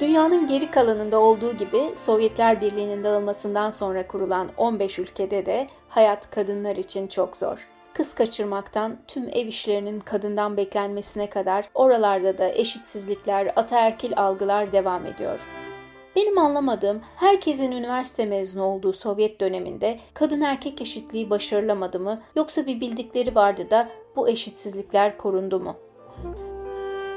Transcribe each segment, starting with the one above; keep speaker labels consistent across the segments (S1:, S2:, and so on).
S1: Dünyanın geri kalanında olduğu gibi Sovyetler Birliği'nin dağılmasından sonra kurulan 15 ülkede de hayat kadınlar için çok zor. Kız kaçırmaktan tüm ev işlerinin kadından beklenmesine kadar oralarda da eşitsizlikler, ataerkil algılar devam ediyor. Benim anlamadığım herkesin üniversite mezunu olduğu Sovyet döneminde kadın erkek eşitliği başarılamadı mı yoksa bir bildikleri vardı da bu eşitsizlikler korundu mu?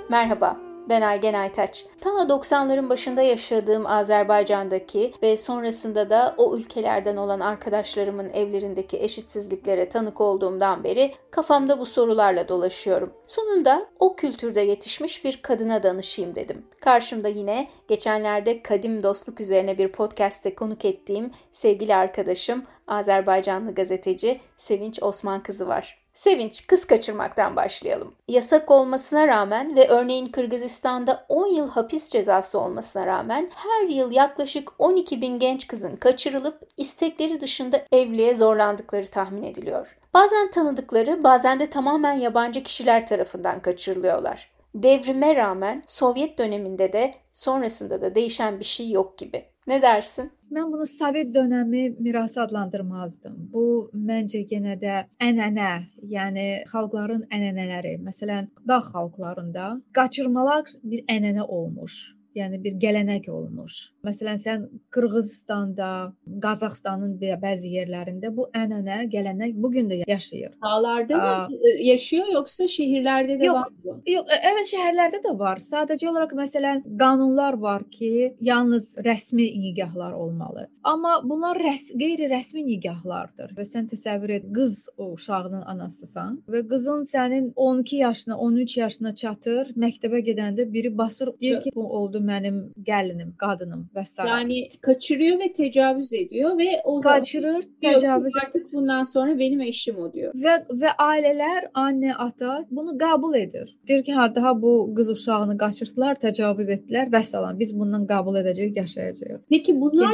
S1: Merhaba, ben Aygen Aytaç. Ta 90'ların başında yaşadığım Azerbaycan'daki ve sonrasında da o ülkelerden olan arkadaşlarımın evlerindeki eşitsizliklere tanık olduğumdan beri kafamda bu sorularla dolaşıyorum. Sonunda o kültürde yetişmiş bir kadına danışayım dedim. Karşımda yine geçenlerde kadim dostluk üzerine bir podcast'te konuk ettiğim sevgili arkadaşım Azerbaycanlı gazeteci Sevinç Osman kızı var. Sevinç, kız kaçırmaktan başlayalım. Yasak olmasına rağmen ve örneğin Kırgızistan'da 10 yıl hapis cezası olmasına rağmen her yıl yaklaşık 12 bin genç kızın kaçırılıp istekleri dışında evliliğe zorlandıkları tahmin ediliyor. Bazen tanıdıkları, bazen de tamamen yabancı kişiler tarafından kaçırılıyorlar. Devrime rağmen Sovyet döneminde de sonrasında da değişen bir şey yok gibi. Ne dersin?
S2: Mən bunu Sovet dönəmi mirası adlandırmazdım. Bu məncə yenə də ənənə, yəni xalqların ənənələri, məsələn, dağ xalqlarında qaçırmalar bir ənənə olmuş yəni bir gələnek olmuş. Məsələn, sən Qırğızstanda, Qazaxstanın bəzi yerlərində bu ənənə, gələnek bu gün də yaşayır.
S1: Dağlarda mı yaşıyor yoksa şehirlerde de
S2: yox,
S1: var?
S2: Yox, evet şəhərlərdə də var. Sadəcə olaraq məsələn qanunlar var ki, yalnız rəsmi nigahlar olmalı. Amma bunlar rəs qeyri-rəsmi nigahlardır. Və sən təsəvvür et, qız o uşağının anasısan və qızın sənin 12 yaşına, 13 yaşına çatır, məktəbə gedəndə biri basır, deyir ki, bu oldu mənim gəlinim, qadınım və s.
S1: Yani kaçırıyor ve tecavüz ediyor ve o
S2: Qaçırır, təcavüz
S1: artık bundan sonra benim eşim o diyor.
S2: Və və ailələr, anne, ata bunu qəbul edir. Deyir ki, ha daha bu qız uşağını qaçırtdılar, təcavüz etdilər və salam. Biz bundan qəbul edəcəyik, yaşayacağıq.
S1: Peki bunlar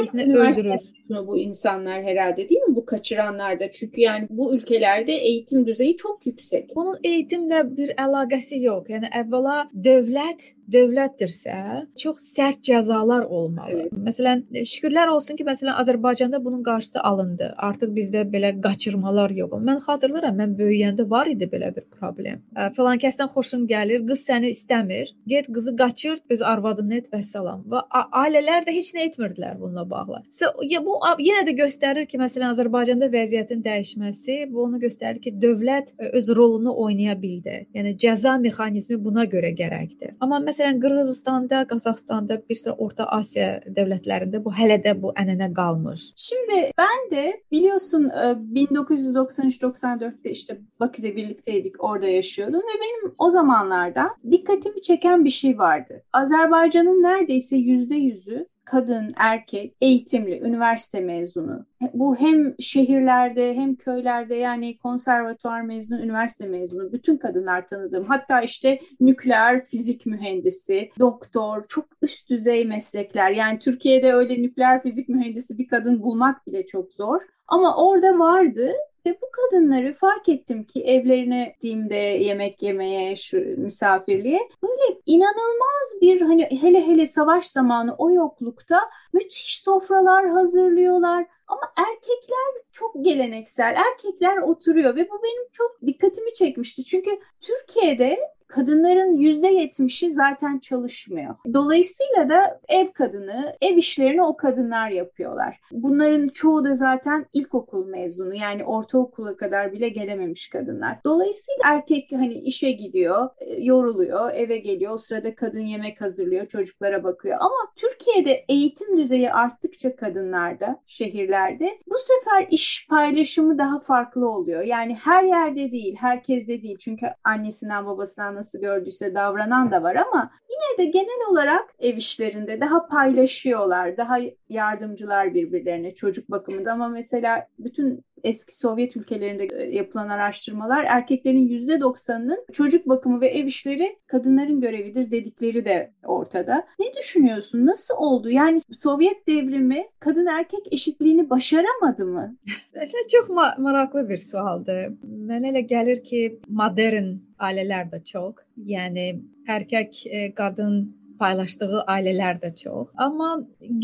S2: öldürür.
S1: bu insanlar herhalde değil mi? Bu kaçıranlar da. Çünkü yani bu ülkelerde eğitim düzeyi çok yüksek.
S2: Bunun eğitimlə bir əlaqəsi yox. Yəni əvvəla dövlət dövlətdirsə, çox sərt cəzalar olmalı.
S1: Evet.
S2: Məsələn, şükürlər olsun ki, məsələn Azərbaycanda bunun qarşısı alındı. Artıq bizdə belə qaçırmalar yox. Mən xatırlayıram, mən böyüyəndə var idi belə bir problem. Ə, Falan kəsdən xoşun gəlir, qız səni istəmir. Get qızı qaçır, öz arvadını et və salam. Və ailələr də heç nə etmirdilər bununla bağlı. So, ya bu yenə də göstərir ki, məsələn Azərbaycanda vəziyyətin dəyişməsi bu onu göstərir ki, dövlət öz rolunu oynaya bildi. Yəni cəza mexanizmi buna görə gərəkdir. Amma məsələn Qırğızstanda, Qazaxstanda, bir sıra Orta Asiya dövlətlərində bu hələ də bu ənənə qalmış.
S1: Şimdi ben de biliyorsun 1993-94'te işte Bakü'de birlikteydik, orada yaşıyordum ve benim o zamanlarda dikkatimi çeken bir şey vardı. Azerbaycan'ın neredeyse yüzde yüzü kadın, erkek, eğitimli, üniversite mezunu. Bu hem şehirlerde hem köylerde yani konservatuvar mezunu, üniversite mezunu bütün kadınlar tanıdığım. Hatta işte nükleer fizik mühendisi, doktor, çok üst düzey meslekler. Yani Türkiye'de öyle nükleer fizik mühendisi bir kadın bulmak bile çok zor. Ama orada vardı ve bu kadınları fark ettim ki evlerine gittiğimde yemek yemeye, şu misafirliğe böyle inanılmaz bir hani hele hele savaş zamanı o yoklukta müthiş sofralar hazırlıyorlar. Ama erkekler çok geleneksel. Erkekler oturuyor ve bu benim çok dikkatimi çekmişti. Çünkü Türkiye'de kadınların yüzde yetmişi zaten çalışmıyor. Dolayısıyla da ev kadını, ev işlerini o kadınlar yapıyorlar. Bunların çoğu da zaten ilkokul mezunu yani ortaokula kadar bile gelememiş kadınlar. Dolayısıyla erkek hani işe gidiyor, e, yoruluyor, eve geliyor. O sırada kadın yemek hazırlıyor, çocuklara bakıyor. Ama Türkiye'de eğitim düzeyi arttıkça kadınlarda, şehirlerde bu sefer iş paylaşımı daha farklı oluyor. Yani her yerde değil, herkeste değil. Çünkü annesinden babasından nasıl gördüyse davranan da var ama yine de genel olarak ev işlerinde daha paylaşıyorlar, daha yardımcılar birbirlerine çocuk bakımında. Ama mesela bütün eski Sovyet ülkelerinde e, yapılan araştırmalar erkeklerin %90'ının çocuk bakımı ve ev işleri kadınların görevidir dedikleri de ortada. Ne düşünüyorsun? Nasıl oldu? Yani Sovyet devrimi kadın erkek eşitliğini başaramadı mı?
S2: Əslində çox ma maraqlı bir sualdır. Mənə elə gəlir ki, modern ailələr də çox. Yəni erkək e, qadın paylaşdığı ailələr də çox. Amma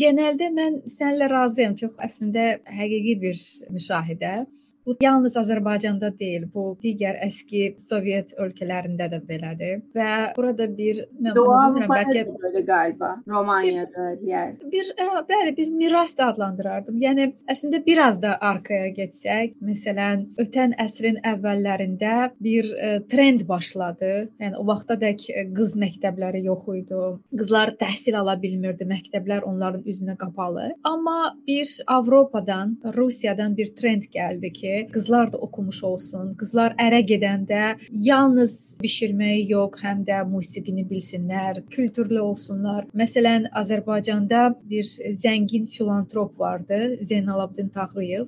S2: genəldə mən səninlə razıyam. Çox əslində həqiqi bir müşahidə. Bu yalnız Azərbaycanda deyil, bu digər əski Sovet ölkələrində də belədir və burada bir
S1: Doğu bilmirəm, bəlkə belə qaliba, Romaniyada yer.
S2: Bir ə, e, bəli, bir miras da adlandırardım. Yəni əslində biraz da arxaya getsək, məsələn, ötən əsrin əvvəllərində bir ə, e, trend başladı. Yəni o vaxtadək e, qız məktəbləri yox idi. Qızlar təhsil ala bilmirdi, məktəblər onların üzünə qapalı. Amma bir Avropadan, Rusiyadan bir trend gəldi ki, qızlar da oxumuş olsun. Qızlar ərə gedəndə yalnız bişirməyi yox, həm də musiqini bilsinlər, kültürlü olsunlar. Məsələn, Azərbaycanda bir zəngin filantrop vardı, Zeynalabdin Tağıyev,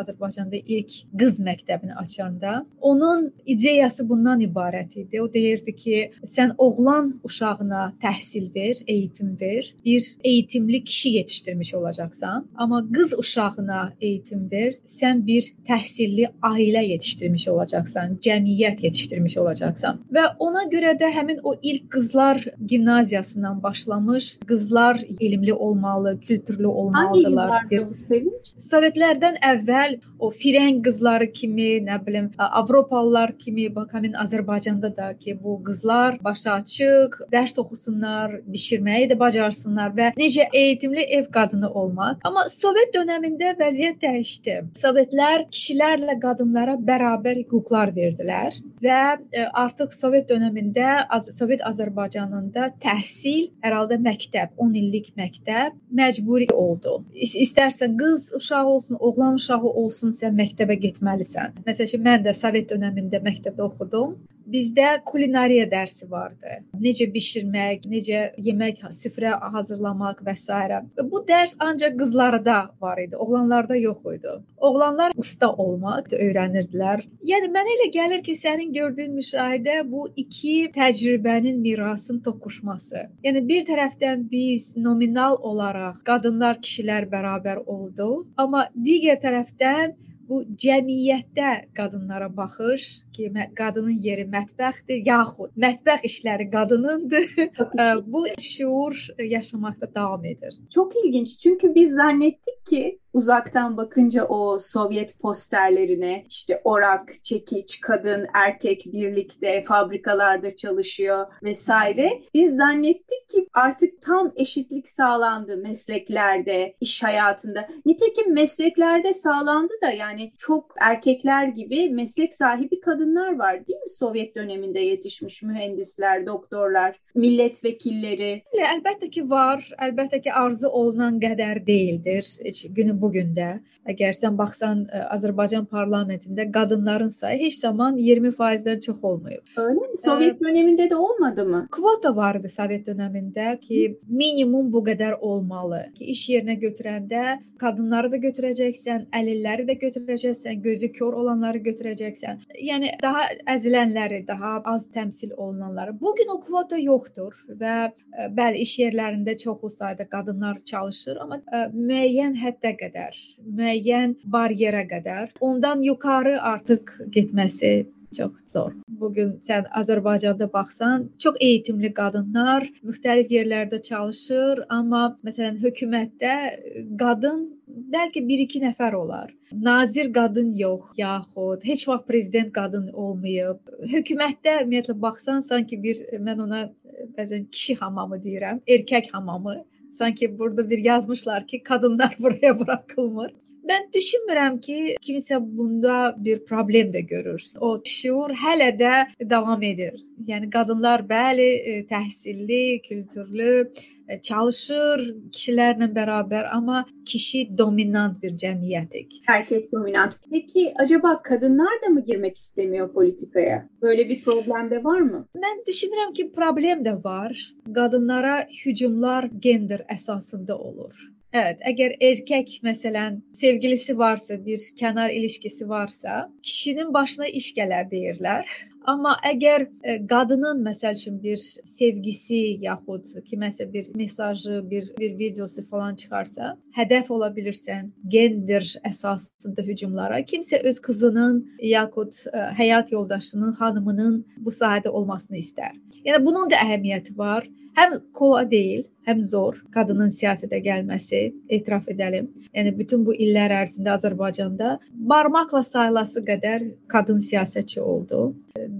S2: Azərbaycanda ilk qız məktəbini açanda. Onun ideyası bundan ibarət idi. O deyirdi ki, sən oğlan uşağına təhsil ver, eğitim ver, bir eğitimli kişi yetişdirmiş olacaqsan, amma qız uşağına eğitim ver, sən bir təhsil təhsilli ailə yetişdirmiş olacaqsan, cəmiyyət yetişdirmiş olacaqsan. Və ona görə də həmin o ilk qızlar gimnaziyasından başlamış, qızlar elmli olmalı, kültürlü olmalıdılar. Bir Sovetlərdən əvvəl o firəng qızları kimi, nə bilim, Avropalılar kimi, bax həmin Azərbaycanda da ki, bu qızlar başı açıq, dərs oxusunlar, bişirməyi də bacarsınlar və necə eğitimli ev qadını olmaq. Amma Sovet dövründə vəziyyət dəyişdi. Sovetlər kişi kişilərlə qadınlara bərabər hüquqlar verdilər və e, artıq Sovet dövründə Sovet Azərbaycanında təhsil hər məktəb, 10 illik məktəb məcburi oldu. İstərsən qız uşağı olsun, oğlan uşağı olsun, sən məktəbə getməlisən. Məsələn, mən də Sovet dövründə məktəbdə oxudum Bizdə kulinariya dərsi vardı. Necə bişirmək, necə yemək, süfrə hazırlamaq və s. Bu dərs ancaq qızlarda var idi, oğlanlarda yox idi. Oğlanlar usta olmaq öyrənirdilər. Yəni mənə elə gəlir ki, sənin gördüyün müşahidə bu iki təcrübənin mirasın toqquşması. Yəni bir tərəfdən biz nominal olaraq qadınlar, kişilər bərabər oldu, amma digər tərəfdən bu cəmiyyətdə qadınlara baxış ki, qadının yeri mətbəxdir, yaxud mətbəx işləri qadınındır. bu şuur yaşamaqda davam edir.
S1: Çok ilginç. Çünkü biz zannettik ki uzaktan bakınca o Sovyet posterlerine işte orak, çekiç, kadın, erkek birlikte fabrikalarda çalışıyor vesaire. Biz zannettik ki artık tam eşitlik sağlandı mesleklerde, iş hayatında. Nitekim mesleklerde sağlandı da yani çok erkekler gibi meslek sahibi kadınlar var değil mi? Sovyet döneminde yetişmiş mühendisler, doktorlar, milletvekilleri.
S2: Elbette ki var. Elbette ki arzu olunan qədər deyildir. Heç bu gündə əgər sən baxsan e, Azərbaycan parlamentində qadınların sayı heç zaman 20%-dən çox olmayıb.
S1: Öyle mi? Sovet ə, dönemində də olmadı mı?
S2: Kvota vardı Sovet dövründə ki, minimum bu qədər olmalı. Ki iş yerinə götürəndə qadınları da götürəcəksən, əlilləri də götürəcəksən, gözü kör olanları götürəcəksən. Yəni daha əzilənləri, daha az təmsil olunanları. Bu gün o kvota yoxdur və e, bəli iş yerlərində çoxlu sayda qadınlar çalışır, amma e, müəyyən həddə qədər qədər, müəyyən baryerə qədər ondan yuxarı artıq getməsi çox zor. Bu gün sən Azərbaycanda baxsan, çox eğitimli qadınlar müxtəlif yerlərdə çalışır, amma məsələn hökumətdə qadın bəlkə 1-2 nəfər olar. Nazir qadın yox, yaxud heç vaxt prezident qadın olmayıb. Hökumətdə ümumiyyətlə baxsan, sanki bir mən ona bəzən kişi hamamı deyirəm, erkək hamamı Sanki burada bir yazmışlar ki kadınlar buraya bırakılmır. Ben düşünmürəm ki, kimsə bunda bir problem də görür. O şuur hələ də davam edir. Yəni qadınlar bəli, e, təhsilli, kültürlü, çalışır kişilərlə bərabər, amma kişi dominant bir cəmiyyətik.
S1: Erkek dominant. Peki acaba kadınlar da mı girmek istemiyor politikaya? Böyle bir problem de var mı?
S2: Mən düşünürəm ki, problem də var. Qadınlara hücumlar gender əsasında olur. Evet, əgər erkək məsələn sevgilisi varsa, bir kənar ilişkisi varsa, kişinin başına iş gələr deyirlər. Amma əgər ə, qadının məsəl üçün bir sevgisi yaxud kiməsə bir mesajı, bir bir videosu falan çıxarsa, hədəf ola bilirsən gender əsasında hücumlara. Kimsə öz qızının yaxud ə, həyat yoldaşının, xanımının bu sahədə olmasını istər. Yəni bunun da əhəmiyyəti var. Həm kolay deyil, həm zor qadının siyasətə gəlməsi, etiraf edəlim. Yəni bütün bu illər ərzində Azərbaycanda barmaqla sayılası qədər qadın siyasətçi oldu.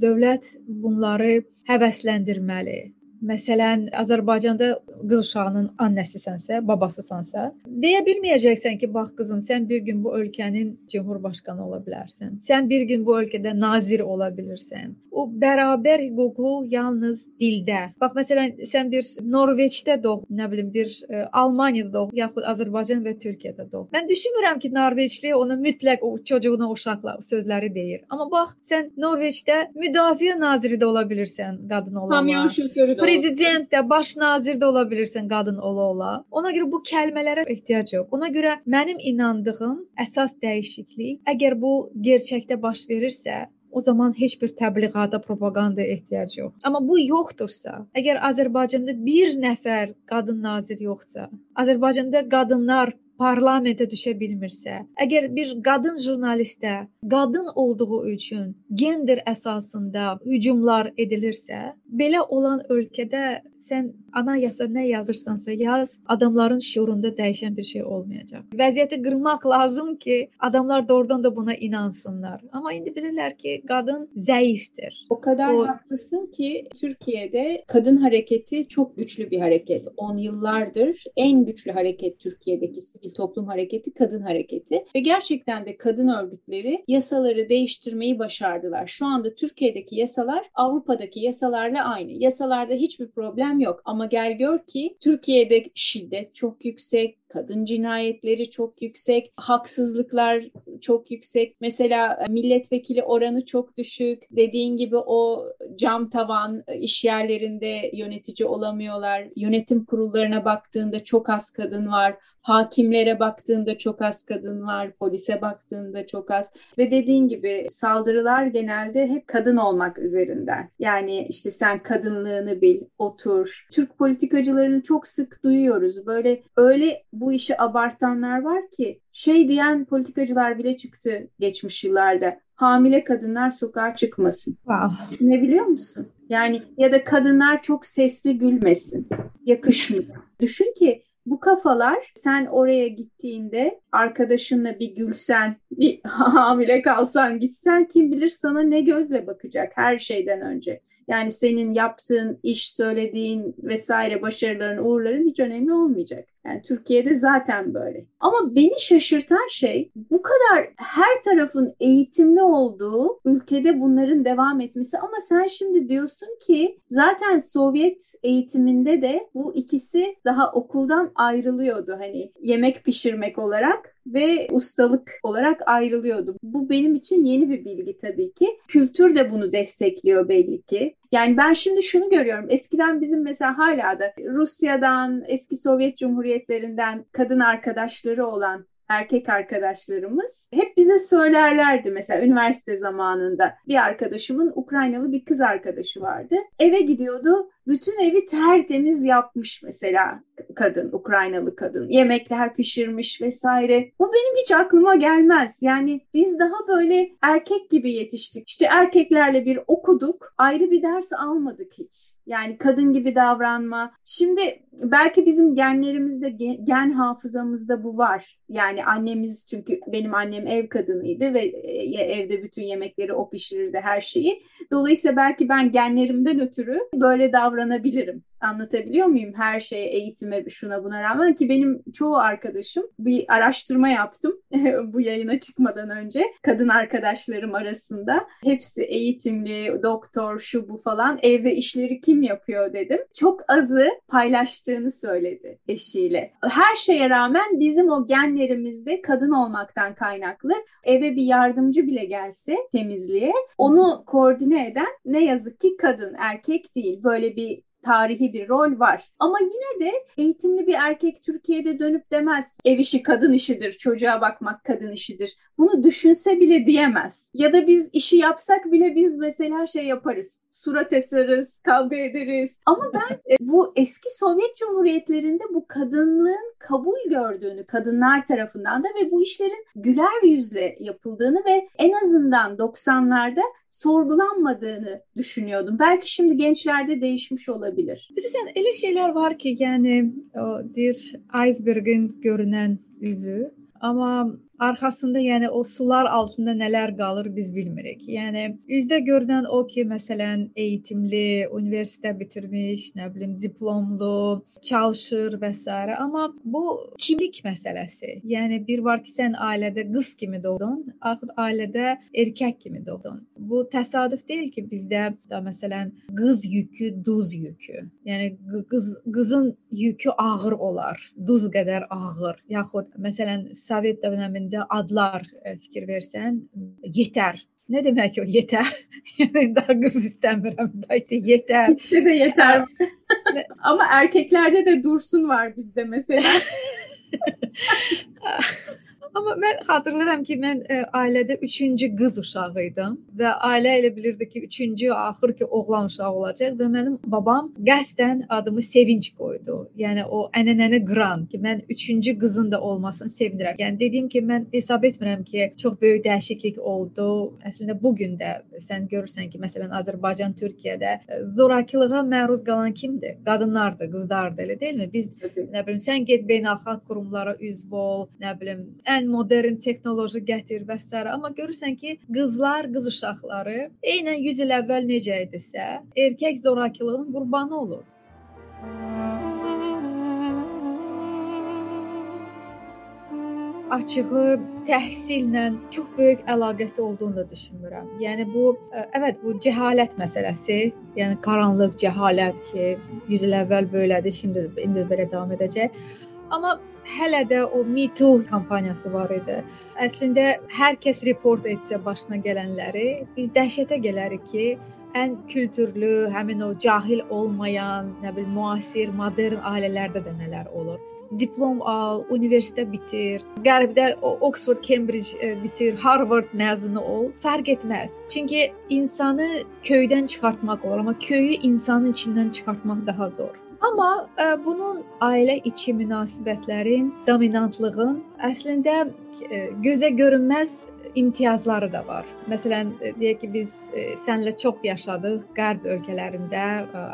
S2: Dövlət bunları həvəsləndirməli. Məsələn, Azərbaycanda qız uşağının annəsisənsə, babasısansa, deyə bilməyəcəksən ki, bax qızım, sən bir gün bu ölkənin cümhurbaşqanı ola bilərsən. Sən bir gün bu ölkədə nazir ola bilirsən. O bərabər hüquqlu yalnız dildə. Bax məsələn, sən bir Norveçdə doğ, nə bilim, bir ə, e, Almaniyada doğ, yaxud Azərbaycan və Türkiyədə doğ. Mən düşünmürəm ki, Norveçli ona mütləq o çocuğuna uşaqla sözləri deyir. Amma bax, sən Norveçdə müdafiə naziri də ola bilirsən, qadın ola.
S1: Kamyon şoförü də
S2: prezident də, baş nazir də ola bilirsən qadın ola-ola. Ona görə bu kəlmələrə ehtiyac yox. Ona görə mənim inandığım əsas dəyişiklik, əgər bu gerçəkdə baş verirsə, o zaman heç bir təbliğata, propagandaya ehtiyac yox. Amma bu yoxdursa, əgər Azərbaycanda bir nəfər qadın nazir yoxsa, Azərbaycanda qadınlar parlamentə düşə bilmirsə, əgər bir qadın jurnalistə qadın olduğu üçün gender əsasında hücumlar edilirsə, belə olan ölkədə sən anayasa nə yazırsansa yaz, adamların şuurunda dəyişən bir şey olmayacaq. Vəziyyəti qırmaq lazım ki, adamlar doğrudan da buna inansınlar. Amma indi bilirlər ki, qadın zəifdir.
S1: O kadar o... haklısın ki Türkiye'de kadın hareketi çok güçlü bir hareket. 10 yıllardır en güçlü hareket Türkiye'deki sivil toplum hareketi kadın hareketi ve gerçekten de kadın örgütleri yasaları değiştirmeyi başardılar. Şu anda Türkiye'deki yasalar Avrupa'daki yasalarla aynı. Yasalarda hiçbir problem yok ama gel gör ki Türkiye'de şiddet çok yüksek, kadın cinayetleri çok yüksek, haksızlıklar çok yüksek. Mesela e, milletvekili oranı çok düşük. Dediğin gibi o cam tavan e, iş yerlerinde yönetici olamıyorlar. Yönetim kurullarına baktığında çok az kadın var. Hakimlere baktığında çok az kadın var, polise baktığında çok az ve dediğin gibi saldırılar genelde hep kadın olmak üzerinden. Yani işte sen kadınlığını bil, otur. Türk politikacılarını çok sık duyuyoruz. Böyle öyle bu işi abartanlar var ki şey diyen politikacılar bile çıktı geçmiş yıllarda. Hamile kadınlar sokağa çıkmasın.
S2: Wow.
S1: Ne biliyor musun? Yani ya da kadınlar çok sesli gülmesin. Yakışmıyor. Düşün ki bu kafalar sen oraya gittiğinde arkadaşınla bir gülsen, bir hamile kalsan gitsen kim bilir sana ne gözle bakacak her şeyden önce. Yani senin yaptığın iş, söylediğin vesaire başarıların, uğurların hiç önemli olmayacak. Yani Türkiye'de zaten böyle. Ama beni şaşırtan şey bu kadar her tarafın eğitimli olduğu ülkede bunların devam etmesi. Ama sen şimdi diyorsun ki zaten Sovyet eğitiminde de bu ikisi daha okuldan ayrılıyordu. Hani yemek pişirmek olarak ve ustalık olarak ayrılıyordu. Bu benim için yeni bir bilgi tabii ki. Kültür de bunu destekliyor belli ki. Yani ben şimdi şunu görüyorum. Eskiden bizim mesela hala da Rusya'dan, eski Sovyet Cumhuriyetlerinden kadın arkadaşları olan erkek arkadaşlarımız hep bize söylerlerdi mesela üniversite zamanında bir arkadaşımın Ukraynalı bir kız arkadaşı vardı. Eve gidiyordu bütün evi tertemiz yapmış mesela kadın, Ukraynalı kadın. Yemekler pişirmiş vesaire. Bu benim hiç aklıma gelmez. Yani biz daha böyle erkek gibi yetiştik. İşte erkeklerle bir okuduk, ayrı bir ders almadık hiç. Yani kadın gibi davranma. Şimdi belki bizim genlerimizde, gen hafızamızda bu var. Yani annemiz çünkü benim annem ev kadınıydı ve e, evde bütün yemekleri o pişirirdi her şeyi. Dolayısıyla belki ben genlerimden ötürü böyle davranabilirim. Anlatabiliyor muyum? Her şeye, eğitime, şuna buna rağmen ki benim çoğu arkadaşım bir araştırma yaptım bu yayına çıkmadan önce. Kadın arkadaşlarım arasında. Hepsi eğitimli, doktor, şu bu falan. Evde işleri kim yapıyor dedim. Çok azı paylaştığını söyledi eşiyle. Her şeye rağmen bizim o genlerimizde kadın olmaktan kaynaklı eve bir yardımcı bile gelse temizliğe onu koordine eden ne yazık ki kadın, erkek değil. Böyle bir tarihi bir rol var. Ama yine de eğitimli bir erkek Türkiye'de dönüp demez ev işi kadın işidir, çocuğa bakmak kadın işidir. Bunu düşünse bile diyemez. Ya da biz işi yapsak bile biz mesela şey yaparız. Surat eseriz, kavga ederiz. Ama ben e, bu eski Sovyet Cumhuriyetlerinde bu kadınlığın kabul gördüğünü kadınlar tarafından da ve bu işlerin güler yüzle yapıldığını ve en azından 90'larda sorgulanmadığını düşünüyordum. Belki şimdi gençlerde değişmiş olabilir.
S2: Bilirsən, elə şeyler var ki, yani o deyir iceberg'in görünen yüzü, ama arxasında yəni o sular altında nələr qalır biz bilmirik. Yəni üzdə görünən o ki, məsələn, eğitimli, universitet bitirmiş, nə bilim, diplomlu, çalışır və s. amma bu kimlik məsələsi. Yəni bir var ki, sən ailədə qız kimi doğdun, axır ailədə erkək kimi doğdun. Bu təsadüf deyil ki, bizdə da məsələn qız yükü, duz yükü. Yəni qız qızın yükü ağır olar, duz qədər ağır. Yaxud məsələn Sovet dövründə üzərində adlar e, fikir versən, yetər. Nə demək o yəni daha qız istəmirəm da yetər.
S1: Bizdə də yetər. Amma erkeklerde de dursun var bizde mesela.
S2: Amma mən xatırlayıram ki, mən ə, e, ailədə 3-cü qız uşağı idim və ailə elə bilirdi ki, 3-cü axır ki, oğlan uşağı olacaq və mənim babam qəsdən adımı Sevinç qoydu. Yəni o ənənəni qıran ki, mən 3-cü qızın da olmasını sevinirəm. Yəni dediyim ki, mən hesab etmirəm ki, çox böyük dəyişiklik oldu. Əslində bu gün də sən görürsən ki, məsələn Azərbaycan, Türkiyədə e, zorakılığa məruz qalan kimdir? Qadınlardır, qızlardır, elə deyilmi? Biz nə bilim, sən get beynəlxalq qurumlara üzv ol, nə bilim, ən ən modern texnoloji gətir və s. amma görürsən ki, qızlar, qız uşaqları eynən 100 il əvvəl necə idisə, erkək zorakılığının qurbanı olur. açığı təhsillə çox böyük əlaqəsi olduğunu da düşünmürəm. Yəni bu evet bu cəhalət məsələsi, yəni qaranlıq cəhalət ki, 100 il əvvəl belədi, şimdi indi belə davam edəcək. Amma hələ də o Me Too kampaniyası var idi. Əslində hər kəs report etsə başına gələnləri, biz dəhşətə gələrik ki, ən kültürlü, həmin o cahil olmayan, nə bilim, müasir, modern ailələrdə də nələr olur. Diplom al, universitet bitir, qərbdə Oxford, Cambridge e, bitir, Harvard məzunu ol, fərq etməz. Çünki insanı köydən çıxartmaq olur, amma köyü insanın içindən çıxartmaq daha zor. Amma ə, e, bunun ailə içi münasibətlərin dominantlığın əslində ə, e, gözə görünməz imtiyazları da var. Məsələn, e, deyək ki, biz sənlə çox yaşadıq qərb ölkələrində,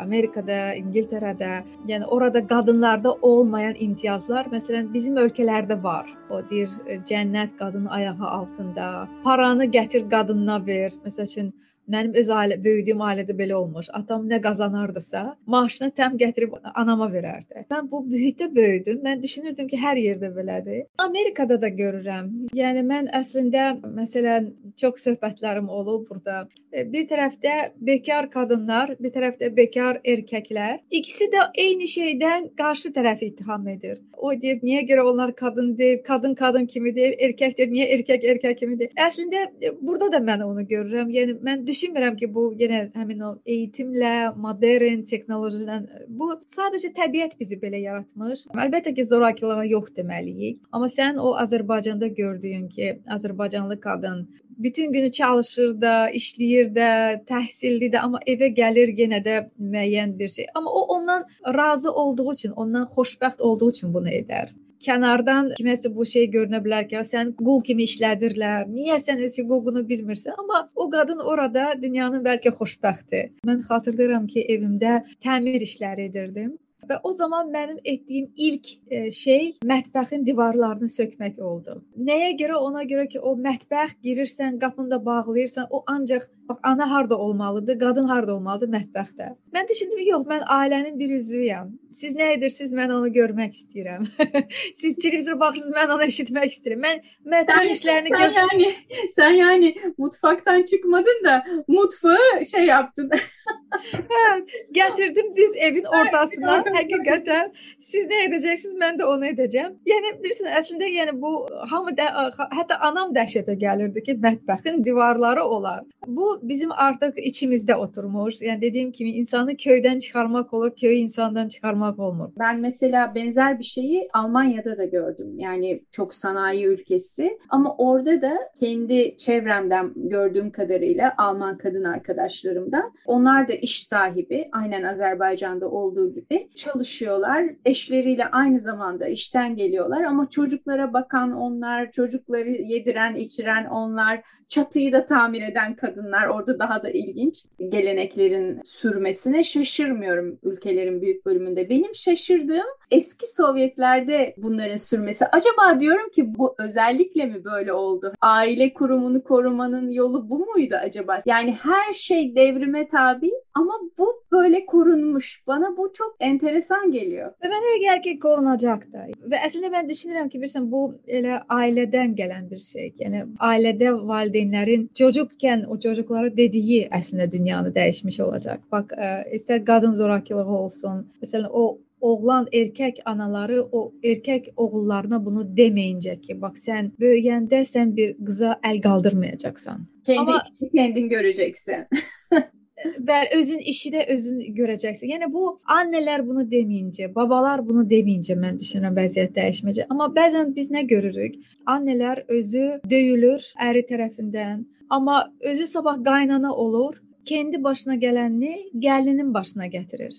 S2: Amerikada, İngiltərədə. Yəni orada qadınlarda olmayan imtiyazlar, məsələn, bizim ölkələrdə var. O deyir, cənnət qadın ayağı altında. Paranı gətir qadınına ver. Məsəl üçün Mənim öz ailə, böyüdüyüm ailədə belə olmuş. Atam nə qazanardısa, maaşını təm gətirib anama verərdi. Mən bu mühitdə böyüdüm. Mən düşünürdüm ki, hər yerdə belədir. Amerikada da görürəm. Yəni mən əslində məsələn çox söhbətlərim olub burada. E, bir tərəfdə bekar qadınlar, bir tərəfdə bekar erkəklər. İkisi də eyni şeydən qarşı tərəfi ittiham edir. O deyir, niyə görə onlar qadın deyil, qadın qadın kimi deyil, erkək deyir, niyə erkək erkək kimi deyil. Əslində e, burada da mən onu görürəm. Yəni mən düşünmürəm ki, bu yenə həmin o eğitimlə, modern texnologiyadan bu sadəcə təbiət bizi belə yaratmış. Əlbəttə ki, zorakılığa yox deməliyik. Amma sən o Azərbaycanda gördüyün ki, Azərbaycanlı qadın bütün günü çalışır da, işləyir də, təhsilli də, amma evə gəlir yenə də müəyyən bir şey. Amma o ondan razı olduğu üçün, ondan xoşbəxt olduğu üçün bunu edər kənardan kiməsə bu şey görünə bilər ki, sən qul kimi işlədirlər. Niyə sən öz hüququnu bilmirsən? Amma o qadın orada dünyanın bəlkə xoşbəxti. Mən xatırlayıram ki, evimdə təmir işləri edirdim. Və o zaman mənim etdiyim ilk e, şey mətbəxin divarlarını sökmək oldu. Nəyə görə? Ona görə ki, o mətbəx girirsən, qapını da bağlayırsan, o ancaq bax ana harda olmalıdır, qadın harda olmalıdır mətbəxdə. Mən düşündüm, yox, mən ailənin bir üzvüyəm. Siz nə edirsiniz? Mən onu görmək istəyirəm. Siz televizor baxırsınız, mən onu eşitmək istəyirəm. Mən mətbəx işlərini
S1: sən yəni, sən yəni mutfaqdan çıxmadın da mutfağı şey yaptın.
S2: Gətirdim düz evin ortasına. Həqiqətən siz nə edəcəksiniz, mən də onu edəcəm. Yəni bilirsən, əslində yəni bu hamı da hətta anam dəhşətə gəlirdi ki, mətbəxin divarları olar. Bu bizim artıq içimizdə oturmuş. Yəni dediyim kimi insanı köydən çıxarmaq olur, köyü insandan çıxarmaq olmur.
S1: Ben mesela benzer bir şeyi Almanya'da da gördüm. Yani çok sanayi ülkesi ama orada da kendi çevremden gördüğüm kadarıyla Alman kadın arkadaşlarımdan onlar da iş sahibi aynen Azerbaycan'da olduğu gibi çalışıyorlar. Eşleriyle aynı zamanda işten geliyorlar ama çocuklara bakan onlar, çocukları yediren, içiren onlar, çatıyı da tamir eden kadınlar orada daha da ilginç. Geleneklerin sürmesine şaşırmıyorum ülkelerin büyük bölümünde. Benim şaşırdığım eski Sovyetlerde bunların sürmesi. Acaba diyorum ki bu özellikle mi böyle oldu? Aile kurumunu korumanın yolu bu muydu acaba? Yani her şey devrime tabi ama bu böyle korunmuş. Bana bu çok enteresan geliyor.
S2: Və mənə elə gəlir ki, qorunacaq da. Və əslində mən düşünürəm ki, bilirsən bu elə ailədən gələn bir şey. Yəni ailədə valideynlərin çocuqkən o çocuklara dediyi əslində dünyanı dəyişmiş olacaq. Bax, ə, istər qadın zorakılığı olsun. Məsələn, o oğlan erkək anaları o erkək oğullarına bunu deməyincə ki, bax sən böyüyəndə sən bir qıza əl qaldırmayacaqsan.
S1: Kendi
S2: Ama-
S1: kendin göreceksin.
S2: Bəli, özün işi də özün görəcəksən. Yəni bu annelər bunu deməyincə, babalar bunu deməyincə mən düşünürəm vəziyyət dəyişməyəcək. Amma bəzən biz nə görürük? Annelər özü döyülür əri tərəfindən, amma özü sabah qaynana olur, kendi başına gələni gəlinin başına gətirir.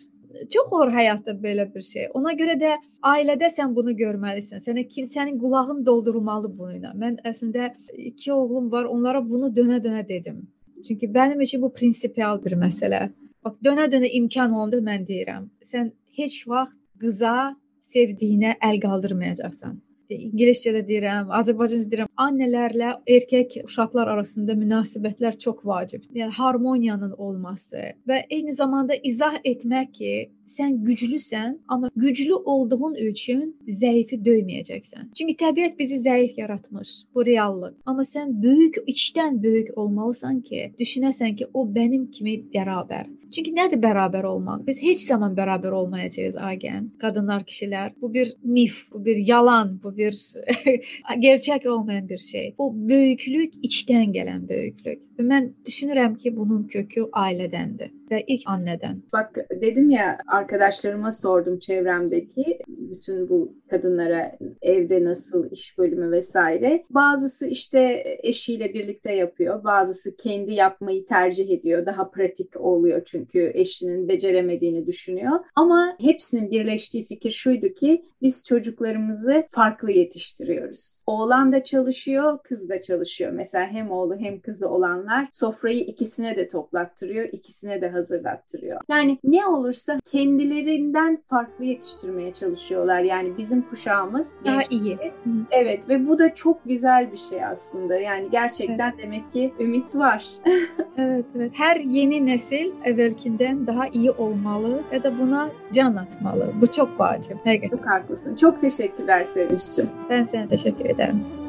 S2: Çox olur həyatda belə bir şey. Ona görə də ailədə sən bunu görməlisən. Sənə kim sənin qulağın doldurmalı bununla. Mən əslində iki oğlum var, onlara bunu dönə-dönə dedim. Çünki mənim üçün bu prinsipial bir məsələ. Bax, dönə-dönə imkan olanda mən deyirəm, sən heç vaxt qıza sevdiyinə əl qaldırmayacaqsan. E, İngiliscədə deyirəm, Azərbaycanca deyirəm, annelərlə erkək uşaqlar arasında münasibətlər çox vacib. Yəni harmoniyanın olması və eyni zamanda izah etmək ki, sən güclüsən, amma güclü olduğun üçün zəifi döyməyəcəksən. Çünki təbiət bizi zəif yaratmış. Bu reallıq. Amma sən böyük, içdən böyük olmalısan ki, düşünəsən ki, o mənim kimi bərabər. Çünki nədir bərabər olmaq? Biz heç zaman bərabər olmayacağıq Agən. Qadınlar, kişilər. Bu bir mif, bu bir yalan, bu bir gerçək olmayan bir şey. Bu böyüklük içdən gələn böyüklük. Və mən düşünürəm ki, bunun kökü ailədəndir və ilk annədən.
S1: Bak dedim ya arkadaşlarıma sordum çevremdeki bütün bu kadınlara evde nasıl iş bölümü vesaire. Bazısı işte eşiyle birlikte yapıyor. Bazısı kendi yapmayı tercih ediyor. Daha pratik oluyor çünkü eşinin beceremediğini düşünüyor. Ama hepsinin birleştiği fikir şuydu ki biz çocuklarımızı farklı yetiştiriyoruz. Oğlan da çalışıyor, kız da çalışıyor. Mesela hem oğlu hem kızı olanlar sofrayı ikisine de toplattırıyor, ikisine de hazırlattırıyor. Yani ne olursa kendilerinden farklı yetiştirmeye çalışıyorlar. Yani bizim kuşağımız
S2: Daha
S1: genç-
S2: iyi.
S1: Evet ve bu da çok güzel bir şey aslında. Yani gerçekten demek ki ümit var.
S2: Evet, evet. Hər yeni nəsil əvvəlkindən daha iyi olmalı və də buna can atmalı. Bu vacib. Həqiqətən.
S1: Çok haklısın. Çok teşekkürler Sevinç'ciğim.
S2: Mən sənə təşəkkür edirəm.